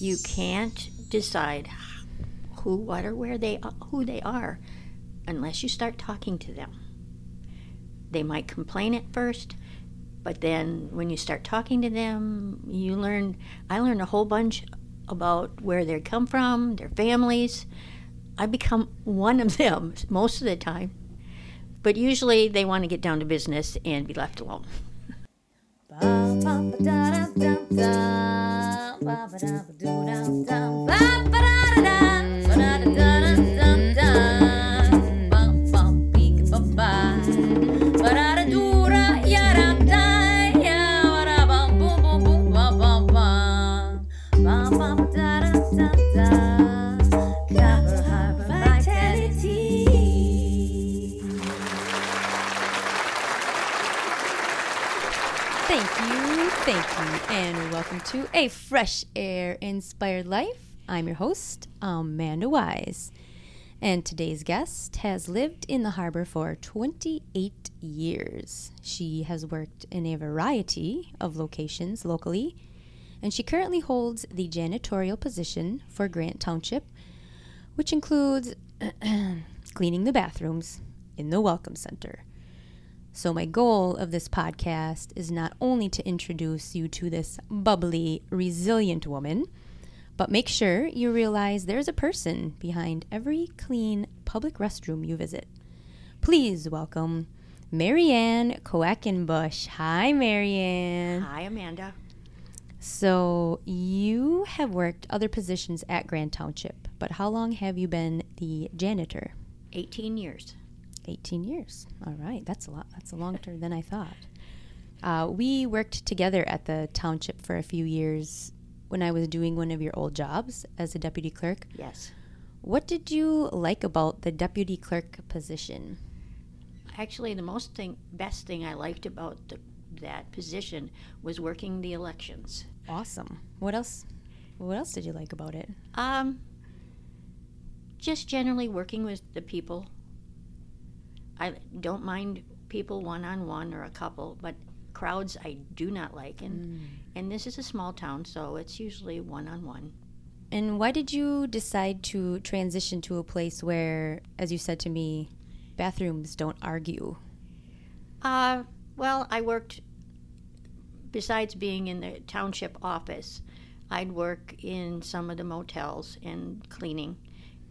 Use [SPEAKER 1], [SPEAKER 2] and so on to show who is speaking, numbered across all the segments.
[SPEAKER 1] You can't decide who, what, or where they who they are unless you start talking to them. They might complain at first, but then when you start talking to them, you learn. I learned a whole bunch about where they come from, their families. I become one of them most of the time, but usually they want to get down to business and be left alone.
[SPEAKER 2] And welcome to a fresh air inspired life. I'm your host, Amanda Wise, and today's guest has lived in the harbor for 28 years. She has worked in a variety of locations locally, and she currently holds the janitorial position for Grant Township, which includes cleaning the bathrooms in the Welcome Center so, my goal of this podcast is not only to introduce you to this bubbly, resilient woman, but make sure you realize there's a person behind every clean public restroom you visit. Please welcome MaryAnn Quackenbush. Hi, MaryAnn.
[SPEAKER 1] Hi, Amanda.
[SPEAKER 2] So, you have worked other positions at Grant Township, but how long have you been the janitor?
[SPEAKER 1] 18 years.
[SPEAKER 2] 18 years. All right, that's a lot. That's a longer term than I thought. Uh, we worked together at the township for a few years when I was doing one of your old jobs as a deputy clerk.
[SPEAKER 1] Yes.
[SPEAKER 2] What did you like about the deputy clerk position?
[SPEAKER 1] Actually, the most thing, best thing I liked about the, that position was working the elections.
[SPEAKER 2] Awesome. What else? What else did you like about it?
[SPEAKER 1] Um, just generally working with the people I don't mind people one on one or a couple, but crowds I do not like. And mm. and this is a small town, so it's usually one on one.
[SPEAKER 2] And why did you decide to transition to a place where, as you said to me, bathrooms don't argue?
[SPEAKER 1] Uh, well, I worked, besides being in the township office, I'd work in some of the motels and cleaning.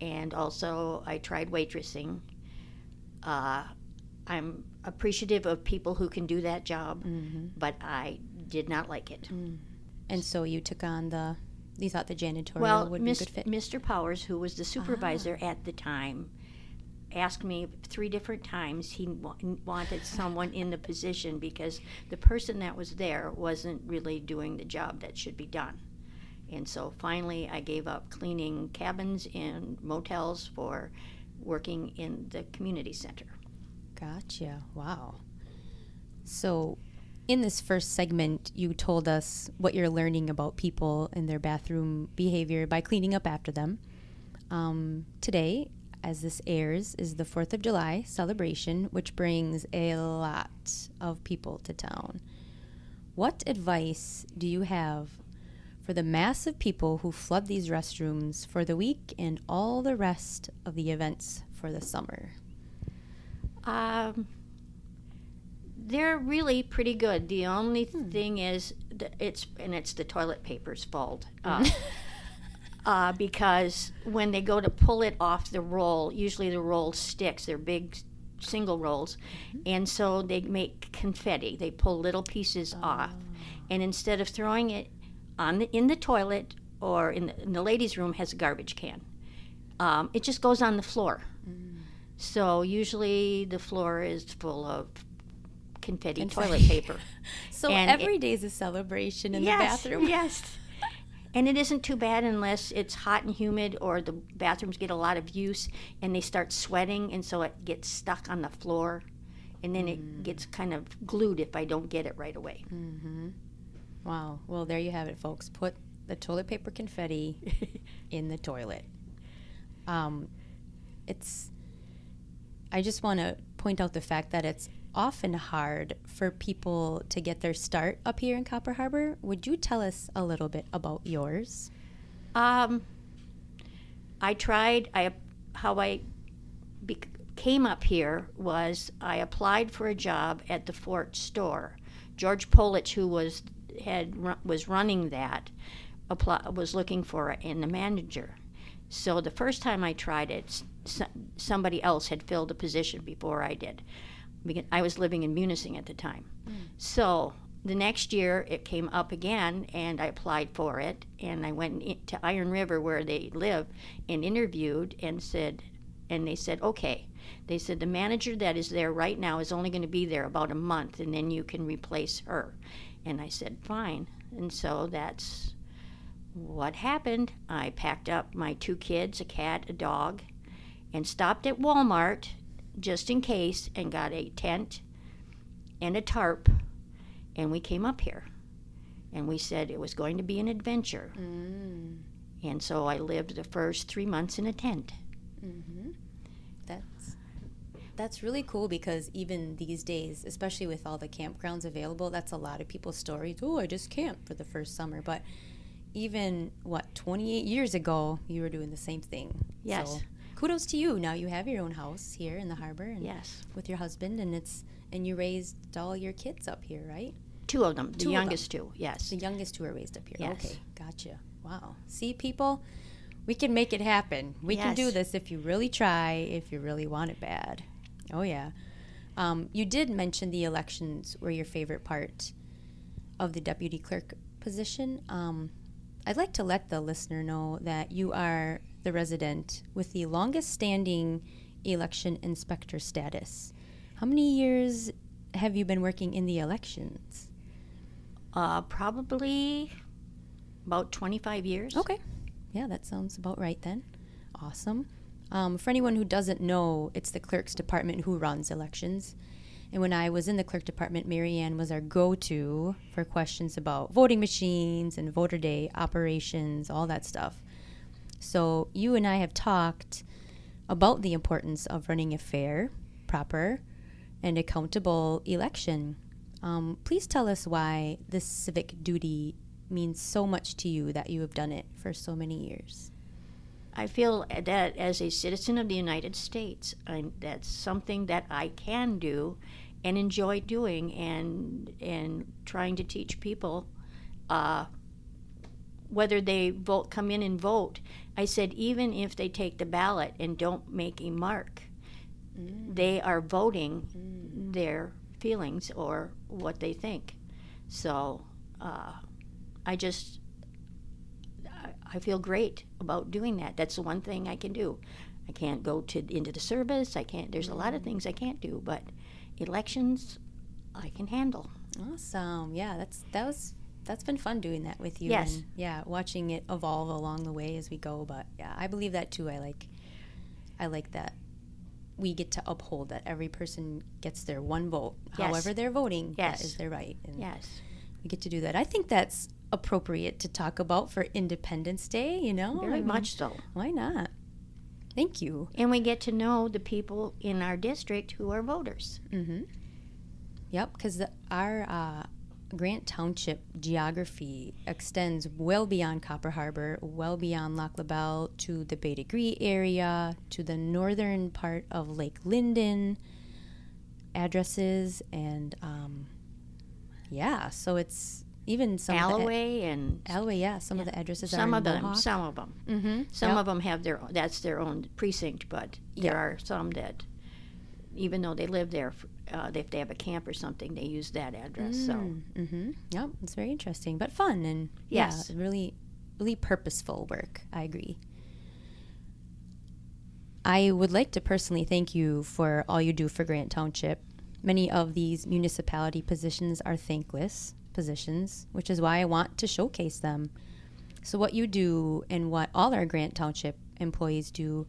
[SPEAKER 1] And also, I tried waitressing uh, I'm appreciative of people who can do that job, mm-hmm. but I did not like it. Mm.
[SPEAKER 2] And so you took on the, you thought the janitorial
[SPEAKER 1] well,
[SPEAKER 2] would
[SPEAKER 1] Ms.
[SPEAKER 2] be a good fit?
[SPEAKER 1] Mr. Powers, who was the supervisor ah. at the time, asked me three different times he wa- wanted someone in the position because the person that was there wasn't really doing the job that should be done. And so finally, I gave up cleaning cabins in motels for working in the community center.
[SPEAKER 2] Gotcha. Wow. So, in this first segment, you told us what you're learning about people and their bathroom behavior by cleaning up after them. Um, today, as this airs, is the 4th of July celebration, which brings a lot of people to town. What advice do you have for the mass of people who flood these restrooms for the week and all the rest of the events for the summer?
[SPEAKER 1] Um, they're really pretty good. The only hmm. thing is, it's and it's the toilet paper's fault. Uh, uh, because when they go to pull it off the roll, usually the roll sticks. They're big single rolls, mm-hmm. and so they make confetti. They pull little pieces oh. off, and instead of throwing it on the, in the toilet or in the, in the ladies' room has a garbage can. Um, it just goes on the floor. Mm. So usually the floor is full of confetti, confetti. toilet paper.
[SPEAKER 2] so and every it, day is a celebration in
[SPEAKER 1] yes,
[SPEAKER 2] the bathroom.
[SPEAKER 1] Yes. And it isn't too bad unless it's hot and humid or the bathrooms get a lot of use and they start sweating and so it gets stuck on the floor and then mm. it gets kind of glued if I don't get it right away.
[SPEAKER 2] Mm-hmm. Wow. Well, there you have it, folks. Put the toilet paper confetti in the toilet. Um, it's. I just want to point out the fact that it's often hard for people to get their start up here in Copper Harbor. Would you tell us a little bit about yours?
[SPEAKER 1] Um, I tried. I how I be, came up here was I applied for a job at the Fort store. George Polich, who was had was running that, apply, was looking for it and the manager. So the first time I tried it, somebody else had filled the position before I did. I was living in Munising at the time. Mm. So the next year it came up again and I applied for it and I went to Iron River where they live and interviewed and said and they said okay they said the manager that is there right now is only going to be there about a month and then you can replace her and I said fine and so that's what happened I packed up my two kids a cat a dog and stopped at Walmart just in case and got a tent and a tarp and we came up here and we said it was going to be an adventure. Mm. And so I lived the first three months in a tent.
[SPEAKER 2] Mm-hmm. That's really cool because even these days, especially with all the campgrounds available, that's a lot of people's stories. Oh, I just camped for the first summer, but even what 28 years ago, you were doing the same thing.
[SPEAKER 1] Yes. So
[SPEAKER 2] kudos to you. Now you have your own house here in the harbor.
[SPEAKER 1] And yes.
[SPEAKER 2] With your husband, and it's and you raised all your kids up here, right?
[SPEAKER 1] Two of them, the two youngest two, yes.
[SPEAKER 2] The youngest two are raised up here. Yes. Okay, gotcha. Wow. See, people, we can make it happen. We yes. can do this if you really try, if you really want it bad. Oh, yeah. Um, you did mention the elections were your favorite part of the deputy clerk position. Um, I'd like to let the listener know that you are the resident with the longest standing election inspector status. How many years have you been working in the elections?
[SPEAKER 1] Uh, probably about 25 years.
[SPEAKER 2] Okay. Yeah, that sounds about right then. Awesome. Um, for anyone who doesn't know, it's the clerk's department who runs elections. And when I was in the clerk department, MaryAnn was our go to for questions about voting machines and voter day operations, all that stuff. So you and I have talked about the importance of running a fair, proper, and accountable election. Um, please tell us why this civic duty means so much to you that you have done it for so many years.
[SPEAKER 1] I feel that as a citizen of the United States, I'm, that's something that I can do and enjoy doing and and trying to teach people uh, whether they vote come in and vote. I said even if they take the ballot and don't make a mark, mm. they are voting mm. their feelings or what they think. So uh, I just I feel great about doing that. That's the one thing I can do. I can't go to into the service. I can't. There's a lot of mm. things I can't do, but elections I can handle.
[SPEAKER 2] Awesome. Yeah, that's that was that's been fun doing that with you.
[SPEAKER 1] Yes.
[SPEAKER 2] And yeah, watching it evolve along the way as we go. But yeah, I believe that too. I like I like that we get to uphold that every person gets their one vote. Yes. However they're voting, yes. that is their right.
[SPEAKER 1] And yes.
[SPEAKER 2] We get to do that. I think that's appropriate to talk about for Independence Day, you know?
[SPEAKER 1] Very I mean, much so.
[SPEAKER 2] Why not? Thank you.
[SPEAKER 1] And we get to know the people in our district who are voters.
[SPEAKER 2] Mm-hmm. Yep, because our uh, Grant Township geography extends well beyond Copper Harbor, well beyond Lac La Belle to the Bete Grise area, to the northern part of Lake Linden addresses, and um, yeah, so it's even some
[SPEAKER 1] Allouez and
[SPEAKER 2] Allouez, yeah, some yeah. of the addresses
[SPEAKER 1] some
[SPEAKER 2] of
[SPEAKER 1] them, some of them, mm-hmm. some yep. of them have their that's their own precinct, but there yep. are some that even though they live there, uh, if they have a camp or something, they use that address. Mm, so,
[SPEAKER 2] mm-hmm. yep, it's very interesting, but fun and yes, yeah, really, really purposeful work. I agree. I would like to personally thank you for all you do for Grant Township. Many of these municipality positions are thankless positions, which is why I want to showcase them. So, what you do and what all our Grant Township employees do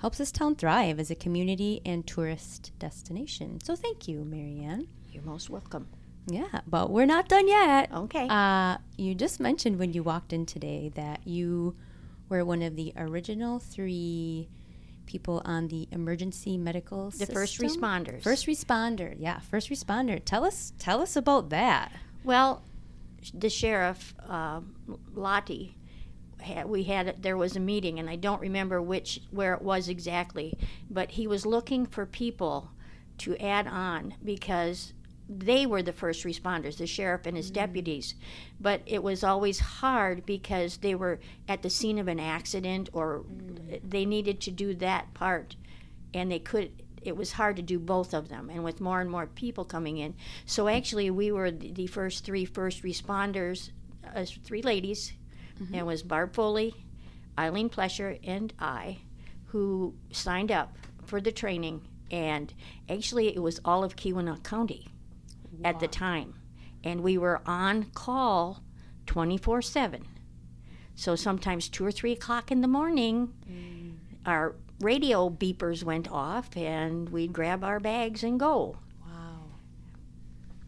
[SPEAKER 2] helps this town thrive as a community and tourist destination. So thank you, MaryAnn.
[SPEAKER 1] You're most welcome.
[SPEAKER 2] Yeah, but we're not done yet.
[SPEAKER 1] Okay.
[SPEAKER 2] Uh, you just mentioned when you walked in today that you were one of the original three people on the emergency medical
[SPEAKER 1] the
[SPEAKER 2] system.
[SPEAKER 1] first responders.
[SPEAKER 2] First responder, yeah, first responder. Tell us, tell us about that.
[SPEAKER 1] Well, the sheriff, uh, Lottie, had, we had there was a meeting, and I don't remember which where it was exactly, but he was looking for people to add on because they were the first responders, the sheriff and his deputies. But it was always hard because they were at the scene of an accident or they needed to do that part and they could it was hard to do both of them and with more and more people coming in. So actually we were the first three first responders uh, three ladies. And it was barb foley eileen plesher and i who signed up for the training and actually it was all of keweenaw county at the time. And we were on call 24 7 so sometimes two or three o'clock in the morning our radio beepers went off and we'd grab our bags and go
[SPEAKER 2] Wow.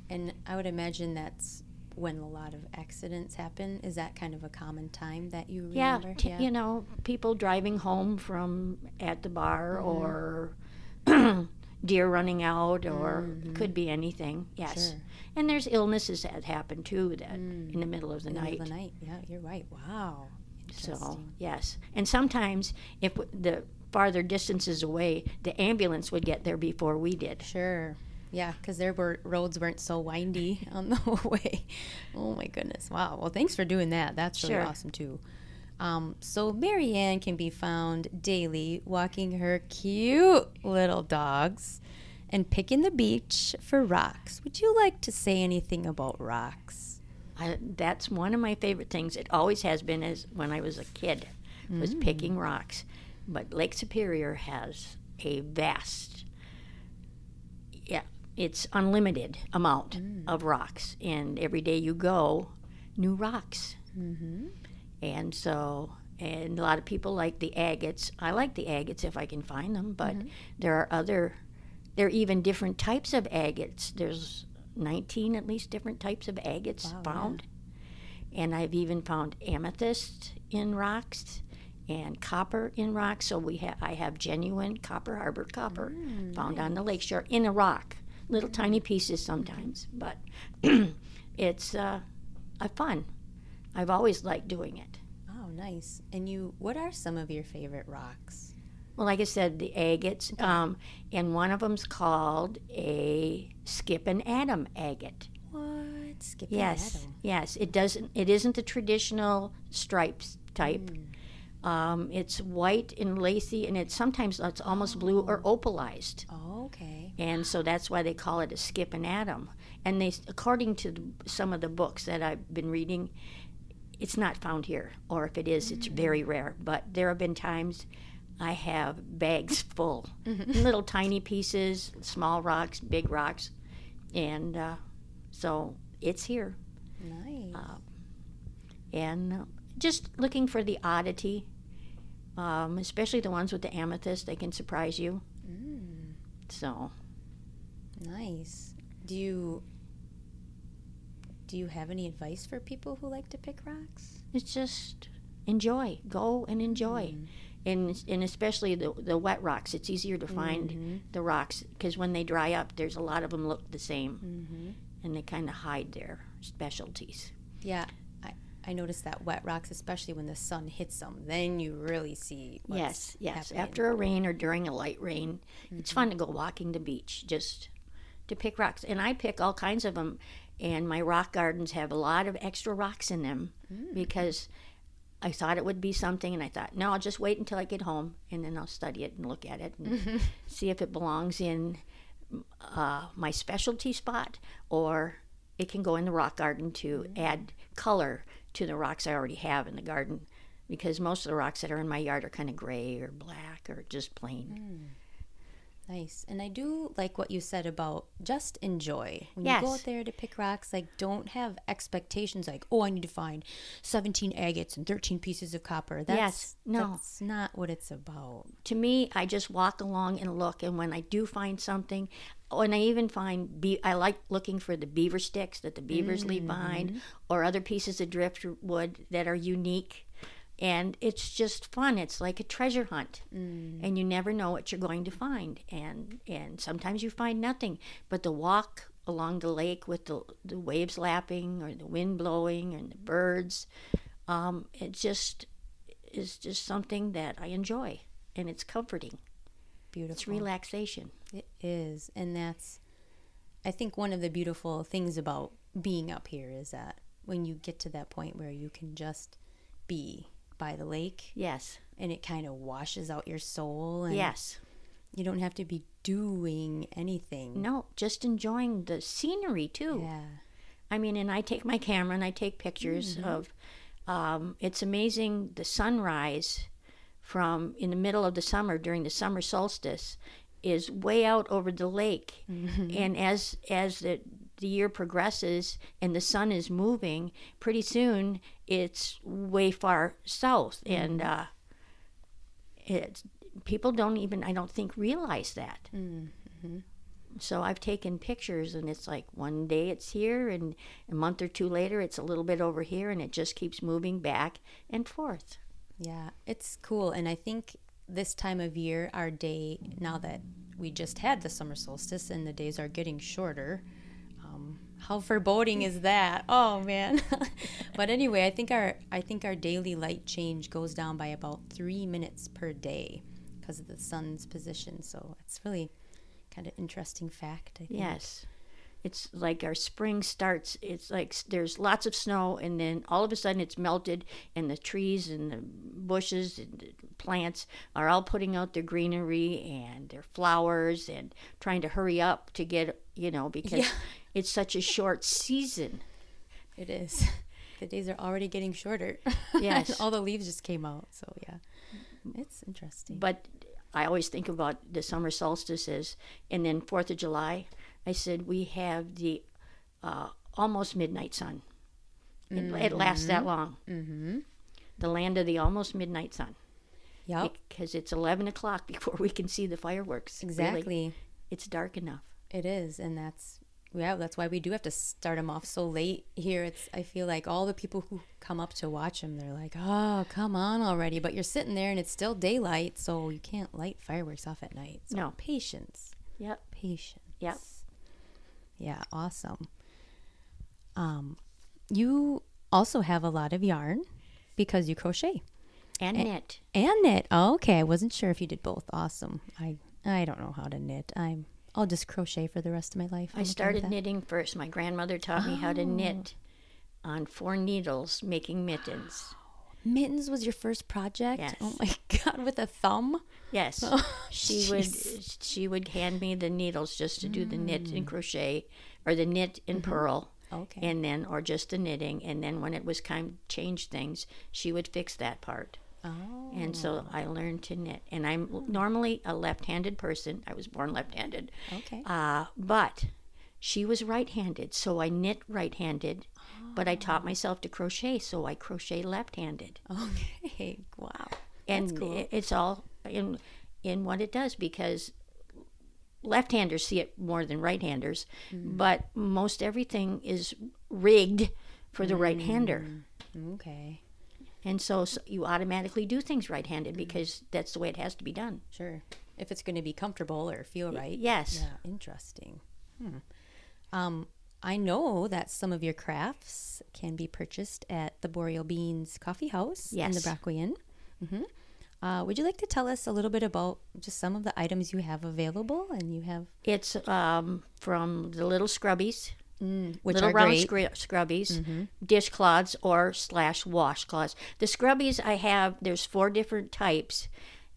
[SPEAKER 2] And I would imagine that's when a lot of accidents happen. Is that kind of a common time that you
[SPEAKER 1] yeah,
[SPEAKER 2] remember?
[SPEAKER 1] t- you know people driving home from at the bar mm-hmm. or deer running out or mm-hmm. could be anything yes
[SPEAKER 2] Sure.
[SPEAKER 1] and there's illnesses that happen too that mm. in the middle of the
[SPEAKER 2] In the
[SPEAKER 1] night
[SPEAKER 2] middle of the night. Yeah, you're right. Wow.
[SPEAKER 1] So yes, and sometimes if the farther distances away, the ambulance would get there before we did.
[SPEAKER 2] Sure. Yeah, because their were, roads weren't so windy on the way. Oh my goodness! Wow. Well, thanks for doing that. That's really
[SPEAKER 1] Sure.
[SPEAKER 2] awesome too. Um, so MaryAnn can be found daily walking her cute little dogs and picking the beach for rocks. Would you like to say anything about rocks?
[SPEAKER 1] I, that's one of my favorite things. It always has been as when I was a kid, was picking rocks. But Lake Superior has a vast, yeah, it's unlimited amount of rocks, and every day you go, new rocks.
[SPEAKER 2] Mm-hmm.
[SPEAKER 1] And so, and a lot of people like the agates. I like the agates if I can find them, but there are other, there are even different types of agates. There's 19 at least different types of agates
[SPEAKER 2] Wow, yeah.
[SPEAKER 1] found. And I've even found amethyst in rocks and copper in rocks. So we have I have genuine Copper Harbor copper found on the lakeshore in a rock, little tiny pieces sometimes, but it's uh, a fun. I've always liked doing it.
[SPEAKER 2] Oh, nice. And you, what are some of your favorite rocks?
[SPEAKER 1] Well, like I said, the agates, um, and one of them's called a skip and Adam agate.
[SPEAKER 2] What? Skipping
[SPEAKER 1] Yes,
[SPEAKER 2] Adam.
[SPEAKER 1] yes. It doesn't. It isn't the traditional stripes type. Um, it's white and lacy, and it's sometimes it's almost blue or opalized,
[SPEAKER 2] Oh, okay.
[SPEAKER 1] and so that's why they call it a skip and atom. And they, according to the, some of the books that I've been reading, it's not found here, or if it is, it's very rare. But there have been times I have bags full, little tiny pieces, small rocks, big rocks, and uh, so it's here.
[SPEAKER 2] Nice.
[SPEAKER 1] And uh, just looking for the oddity, um, especially the ones with the amethyst, they can surprise you.
[SPEAKER 2] Mm,
[SPEAKER 1] So
[SPEAKER 2] nice. Do you do you have any advice for people who like to pick rocks?
[SPEAKER 1] it's just enjoy, go and enjoy. And, and especially the, the wet rocks, it's easier to find the rocks because when they dry up, there's a lot of them look the same
[SPEAKER 2] Mm-hmm.
[SPEAKER 1] and they kind of hide their specialties.
[SPEAKER 2] Yeah, I, noticed that wet rocks, especially when the sun hits them, then you really see.
[SPEAKER 1] Yes, yes.
[SPEAKER 2] happening.
[SPEAKER 1] After a rain or during a light rain, it's fun mm-hmm. to go walking the beach just to pick rocks. And I pick all kinds of them. And my rock gardens have a lot of extra rocks in them mm. because I thought it would be something. And I thought, no, I'll just wait until I get home and then I'll study it and look at it and see if it belongs in uh, my specialty spot or it can go in the rock garden to mm. add color to the rocks I already have in the garden because most of the rocks that are in my yard are kind of gray or black or just plain. Hmm.
[SPEAKER 2] Nice. And I do like what you said about just enjoy. When you go out there to pick rocks, like don't have expectations like, oh, I need to find 17 agates and 13 pieces of copper. That's,
[SPEAKER 1] Yes. No.
[SPEAKER 2] That's not what it's about.
[SPEAKER 1] To me, I just walk along and look, and when I do find something, when I even find, be- I like looking for the beaver sticks that the beavers leave behind, or other pieces of driftwood that are unique. And it's just fun. It's like a treasure hunt, and you never know what you're going to find. And and sometimes you find nothing, but the walk along the lake with the the waves lapping, or the wind blowing, and the birds, um, it just is just something that I enjoy, and it's comforting.
[SPEAKER 2] Beautiful.
[SPEAKER 1] It's relaxation.
[SPEAKER 2] It is. And that's, I think, one of the beautiful things about being up here is that when you get to that point where you can just be by the lake
[SPEAKER 1] Yes.
[SPEAKER 2] and it kind of washes out your soul and
[SPEAKER 1] Yes.
[SPEAKER 2] you don't have to be doing anything.
[SPEAKER 1] No, just enjoying the scenery too.
[SPEAKER 2] Yeah.
[SPEAKER 1] I mean, and I take my camera and I take pictures of. Um, it's amazing the sunrise from in the middle of the summer during the summer solstice is way out over the lake, mm-hmm. and as as the the year progresses and the sun is moving, pretty soon it's way far south, mm-hmm. and uh, it's people don't even I don't think realize that. Mm-hmm. So I've taken pictures, and it's like one day it's here, and a month or two later it's a little bit over here, and it just keeps moving back and forth.
[SPEAKER 2] Yeah, it's cool. And I think this time of year, our day, now that we just had the summer solstice and the days are getting shorter, um, how foreboding is that? Oh man! but anyway, I think our I think our daily light change goes down by about three minutes per day because of the sun's position. So it's really kind of interesting fact. I think.
[SPEAKER 1] Yes. It's like our spring starts, it's like there's lots of snow, and then all of a sudden it's melted, and the trees and the bushes and the plants are all putting out their greenery and their flowers and trying to hurry up to get, you know, because
[SPEAKER 2] Yeah.
[SPEAKER 1] it's such a short season.
[SPEAKER 2] It is. The days are already getting shorter.
[SPEAKER 1] Yes.
[SPEAKER 2] All the leaves just came out. So yeah, it's interesting.
[SPEAKER 1] But I always think about the summer solstices and then Fourth of July. I said we have the uh, almost midnight sun. It, it lasts that long. Mm-hmm. The land of the almost midnight sun.
[SPEAKER 2] Yep.
[SPEAKER 1] Because it's eleven o'clock before we can see the fireworks. really.
[SPEAKER 2] Exactly.
[SPEAKER 1] it's dark enough.
[SPEAKER 2] It is, and that's yeah, that's why we do have to start them off so late here. It's I feel like all the people who come up to watch them, they're like, "Oh, come on already!" But you're sitting there, and it's still daylight, so you can't light fireworks off at night. So
[SPEAKER 1] No.
[SPEAKER 2] patience,
[SPEAKER 1] Yep.
[SPEAKER 2] patience.
[SPEAKER 1] Yep.
[SPEAKER 2] Yeah, awesome. Um, you also have a lot of yarn because you crochet
[SPEAKER 1] And knit.
[SPEAKER 2] and knit. Oh, okay, I wasn't sure if you did both. Awesome. I I don't know how to knit. I'm I'll just crochet for the rest of my life. I'm okay
[SPEAKER 1] I
[SPEAKER 2] with
[SPEAKER 1] started
[SPEAKER 2] that. Oh.
[SPEAKER 1] knitting first. My grandmother taught me how to knit on four needles, making mittens.
[SPEAKER 2] Mittens was your first project?
[SPEAKER 1] Yes.
[SPEAKER 2] Oh my god, with a thumb?
[SPEAKER 1] Yes.
[SPEAKER 2] Oh,
[SPEAKER 1] she would she would hand me the needles just to do the knit
[SPEAKER 2] Mm.
[SPEAKER 1] and crochet or the knit and purl
[SPEAKER 2] Mm-hmm. Okay.
[SPEAKER 1] and then or just the knitting and then when it was time to change things she would fix that part
[SPEAKER 2] oh.
[SPEAKER 1] and so i learned to knit and i'm normally a left-handed person i was born left-handed
[SPEAKER 2] Okay.
[SPEAKER 1] uh, but she was right-handed so i knit right-handed but i taught myself to crochet so i crochet left-handed
[SPEAKER 2] Okay. Wow.
[SPEAKER 1] and
[SPEAKER 2] cool.
[SPEAKER 1] it's all in in what it does because left-handers see it more than right-handers
[SPEAKER 2] Mm.
[SPEAKER 1] but most everything is rigged for the right-hander
[SPEAKER 2] Okay.
[SPEAKER 1] and so, so you automatically do things
[SPEAKER 2] Mm.
[SPEAKER 1] right-handed because that's the way it has to be done
[SPEAKER 2] Sure. If it's going to be comfortable or feel right.
[SPEAKER 1] yes
[SPEAKER 2] Yeah, interesting. Hmm. Um, I know that some of your crafts can be purchased at the Boreal Beans Coffee House in the
[SPEAKER 1] Yes.
[SPEAKER 2] Brockway Inn. hmm Uh, would you like to tell us a little bit about just some of the items you have available? And you have
[SPEAKER 1] it's um, from the little scrubbies
[SPEAKER 2] which
[SPEAKER 1] little
[SPEAKER 2] are
[SPEAKER 1] round.
[SPEAKER 2] Mm-hmm.
[SPEAKER 1] scrub- scrubbies, dishcloths or slash washcloths. The scrubbies I have, there's four different types.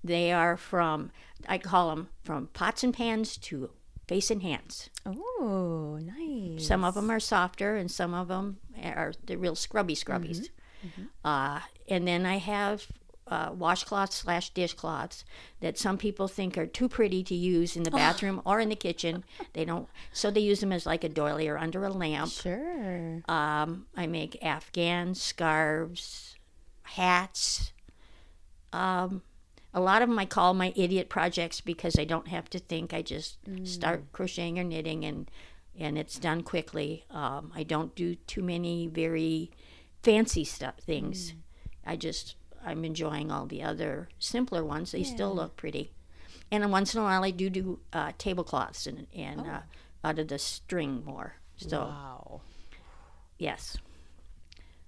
[SPEAKER 1] They are from, I call them from pots and pans to face and hands.
[SPEAKER 2] Oh, nice.
[SPEAKER 1] Some of them are softer, and some of them are the real scrubby scrubbies.
[SPEAKER 2] Mm-hmm.
[SPEAKER 1] Uh, and then I have uh, washcloths slash dishcloths that some people think are too pretty to use in the bathroom or in the kitchen. They don't, so they use them as like a doily or under a lamp.
[SPEAKER 2] Sure.
[SPEAKER 1] Um, I make afghans, scarves, hats. Um, a lot of them I call my idiot projects because I don't have to think. I just start crocheting or knitting, and and it's done quickly. Um, I don't do too many very fancy stuff things. I just I'm enjoying all the other simpler ones. They still look pretty. And then once in a while, I do do uh, tablecloths and and uh, out of the string more. So
[SPEAKER 2] Wow.
[SPEAKER 1] yes.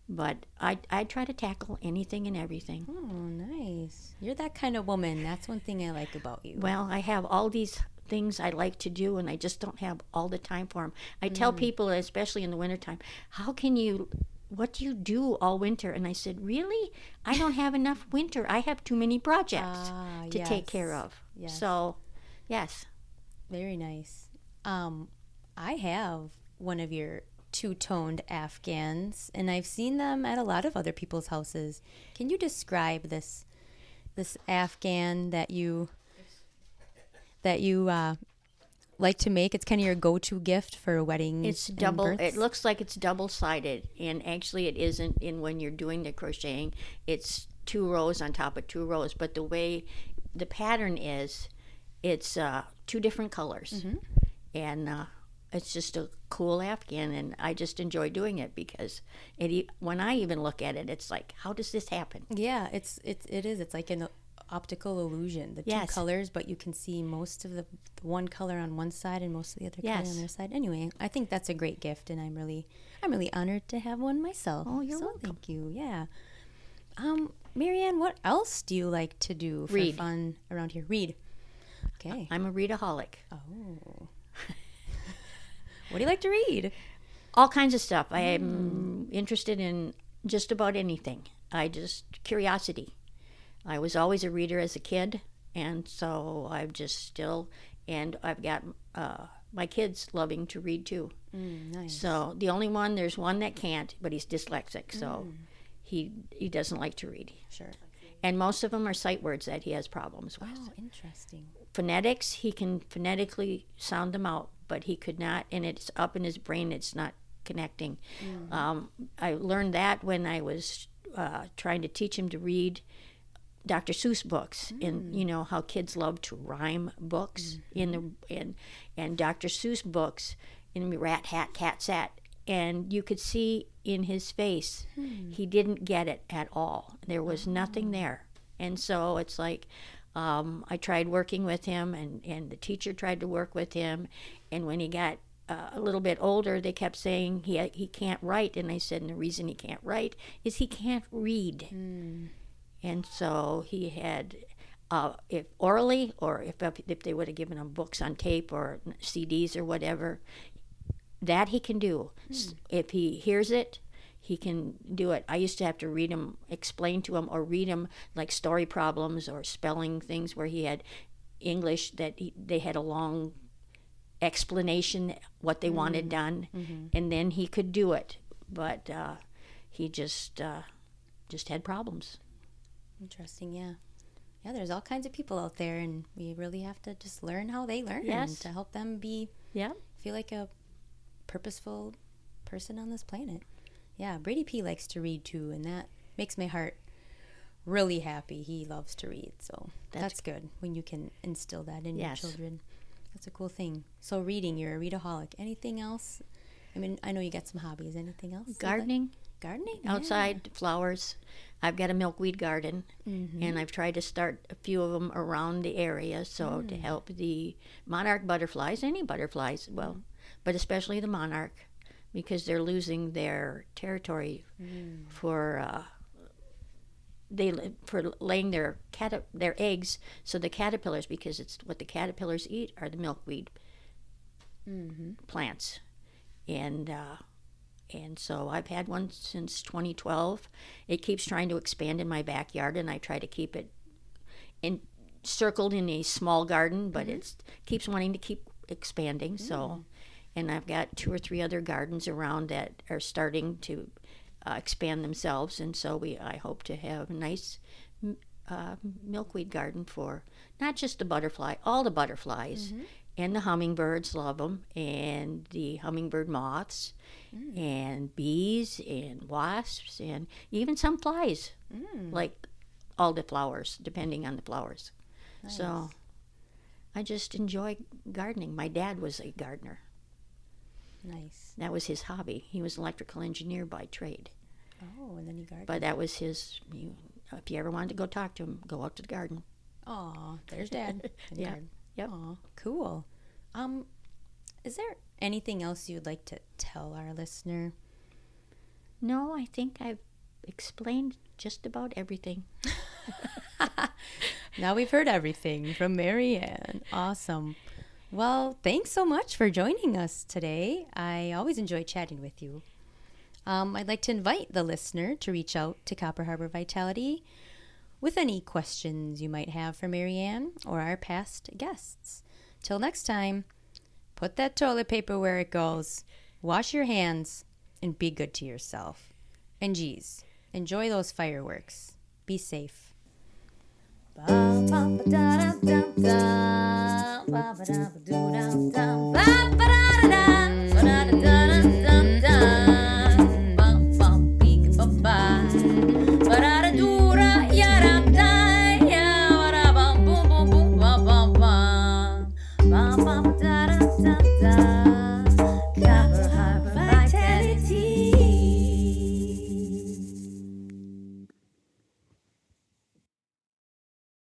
[SPEAKER 1] But I I try to tackle anything and everything.
[SPEAKER 2] Oh, nice. You're that kind of woman. That's one thing I like about you.
[SPEAKER 1] Well, I have all these things I like to do, and I just don't have all the time for them. I tell people, especially in the wintertime, how can you, what do you do all winter? And I said, really? I don't have enough winter. I have too many projects
[SPEAKER 2] Ah,
[SPEAKER 1] to take care of.
[SPEAKER 2] Yes.
[SPEAKER 1] So, yes.
[SPEAKER 2] Very nice. Um, I have one of your two-toned Afghans, and I've seen them at a lot of other people's houses. Can you describe this this Afghan that you that you uh, like to make? It's kind of your go-to gift for weddings.
[SPEAKER 1] It's
[SPEAKER 2] and
[SPEAKER 1] double. It looks like it's double sided, and actually, it isn't. In when you're doing the crocheting, it's two rows on top of two rows. But the way the pattern is, it's uh, two different colors,
[SPEAKER 2] Mm-hmm.
[SPEAKER 1] and uh, it's just a cool Afghan, and I just enjoy doing it because it. When I even look at it, it's like, how does this happen?
[SPEAKER 2] Yeah, it's it's it is. It's like an optical illusion. The two
[SPEAKER 1] Yes.
[SPEAKER 2] colors, but you can see most of the, the one color on one side and most of the other color on the other side. Anyway, I think that's a great gift, and I'm really I'm really honored to have one myself.
[SPEAKER 1] Oh, you're
[SPEAKER 2] so
[SPEAKER 1] welcome.
[SPEAKER 2] Thank you. Yeah. Um, MaryAnn, what else do you like to do for
[SPEAKER 1] Read.
[SPEAKER 2] fun around here? Read. Okay.
[SPEAKER 1] I'm a readaholic.
[SPEAKER 2] Oh. What do you like to read?
[SPEAKER 1] all kinds of stuff. I am interested in just about anything. I just curiosity. I was always a reader as a kid, and so I've just still, and I've got uh, my kids loving to read too.
[SPEAKER 2] Mm, nice.
[SPEAKER 1] So the only one, there's one that can't, but he's dyslexic, so he he doesn't like to read.
[SPEAKER 2] Sure.
[SPEAKER 1] And most of them are sight words that he has problems with
[SPEAKER 2] Oh, interesting.
[SPEAKER 1] phonetics he can phonetically sound them out but he could not and it's up in his brain it's not connecting. Um, i learned that when i was uh, trying to teach him to read dr seuss books and you know how kids love to rhyme books in the in and dr seuss books in rat hat cat sat and you could see in his face he didn't get it at all. There was nothing there. And so it's like um, I tried working with him, and, and the teacher tried to work with him. And when he got uh, a little bit older, they kept saying he he can't write, and I said, and the reason he can't write is he can't read. And so he had, uh, if orally or if if they would have given him books on tape or CDs or whatever, that he can do. S If he hears it, he can do it. I used to have to read him, explain to him, or read him like story problems or spelling things where he had English that he, they had a long explanation what they wanted done, and then he could do it. But uh, he just uh, just had problems.
[SPEAKER 2] Interesting, yeah. Yeah, there's all kinds of people out there, and we really have to just learn how they learn
[SPEAKER 1] Yes.
[SPEAKER 2] to help them be
[SPEAKER 1] Yeah.
[SPEAKER 2] feel like a purposeful person on this planet. Yeah, Brady P likes to read too, and that makes my heart really happy. He loves to read, so that's,
[SPEAKER 1] That's-
[SPEAKER 2] good when you can instill that in
[SPEAKER 1] Yes.
[SPEAKER 2] your children. That's a cool thing. So reading, you're a readaholic. Anything else? I mean, I know you got some hobbies. Anything else? you like?
[SPEAKER 1] Gardening.
[SPEAKER 2] Gardening. yeah.
[SPEAKER 1] outside flowers. I've got a milkweed garden,
[SPEAKER 2] Mm-hmm.
[SPEAKER 1] and I've tried to start a few of them around the area so
[SPEAKER 2] Mm.
[SPEAKER 1] to help the monarch butterflies, any butterflies, well, but especially the monarch, because they're losing their territory
[SPEAKER 2] Mm.
[SPEAKER 1] for uh, they for laying their cat their eggs. So the caterpillars, because it's what the caterpillars eat, are the milkweed
[SPEAKER 2] Mm-hmm.
[SPEAKER 1] plants, and. Uh, and so I've had one since 2012. It keeps trying to expand in my backyard, and I try to keep it encircled in a small garden, but
[SPEAKER 2] Mm-hmm.
[SPEAKER 1] it's keeps wanting to keep expanding. So, and I've got two or three other gardens around that are starting to uh, expand themselves, and so we I hope to have a nice uh, milkweed garden for not just the butterfly, all the butterflies. And the hummingbirds love them, and the hummingbird moths, and bees, and wasps, and even some flies, like all the flowers, depending on the flowers. So I just enjoy gardening. My dad was a gardener.
[SPEAKER 2] Nice.
[SPEAKER 1] That was his hobby. He was an electrical engineer by trade.
[SPEAKER 2] Oh, and then you garden.
[SPEAKER 1] But that was his, you, if you ever wanted to go talk to him, go out to the garden.
[SPEAKER 2] Aw, there's Dad.
[SPEAKER 1] Yeah. Yep.
[SPEAKER 2] Aw, cool. Um, is there anything else you'd like to tell our listener?
[SPEAKER 1] No, I think I've explained just about everything.
[SPEAKER 2] Now we've heard everything from MaryAnn. Awesome. Well, thanks so much for joining us today. I always enjoy chatting with you. Um, I'd like to invite the listener to reach out to Copper Harbor Vitality with any questions you might have for MaryAnn or our past guests. Till next time, put that toilet paper where it goes, wash your hands, and be good to yourself. And geez, enjoy those fireworks. Be safe. Ba-ba-da-da-da-da, ba-ba-da-ba-doo-dum-dum, ba-ba-da-da-da, ba-da-da-da.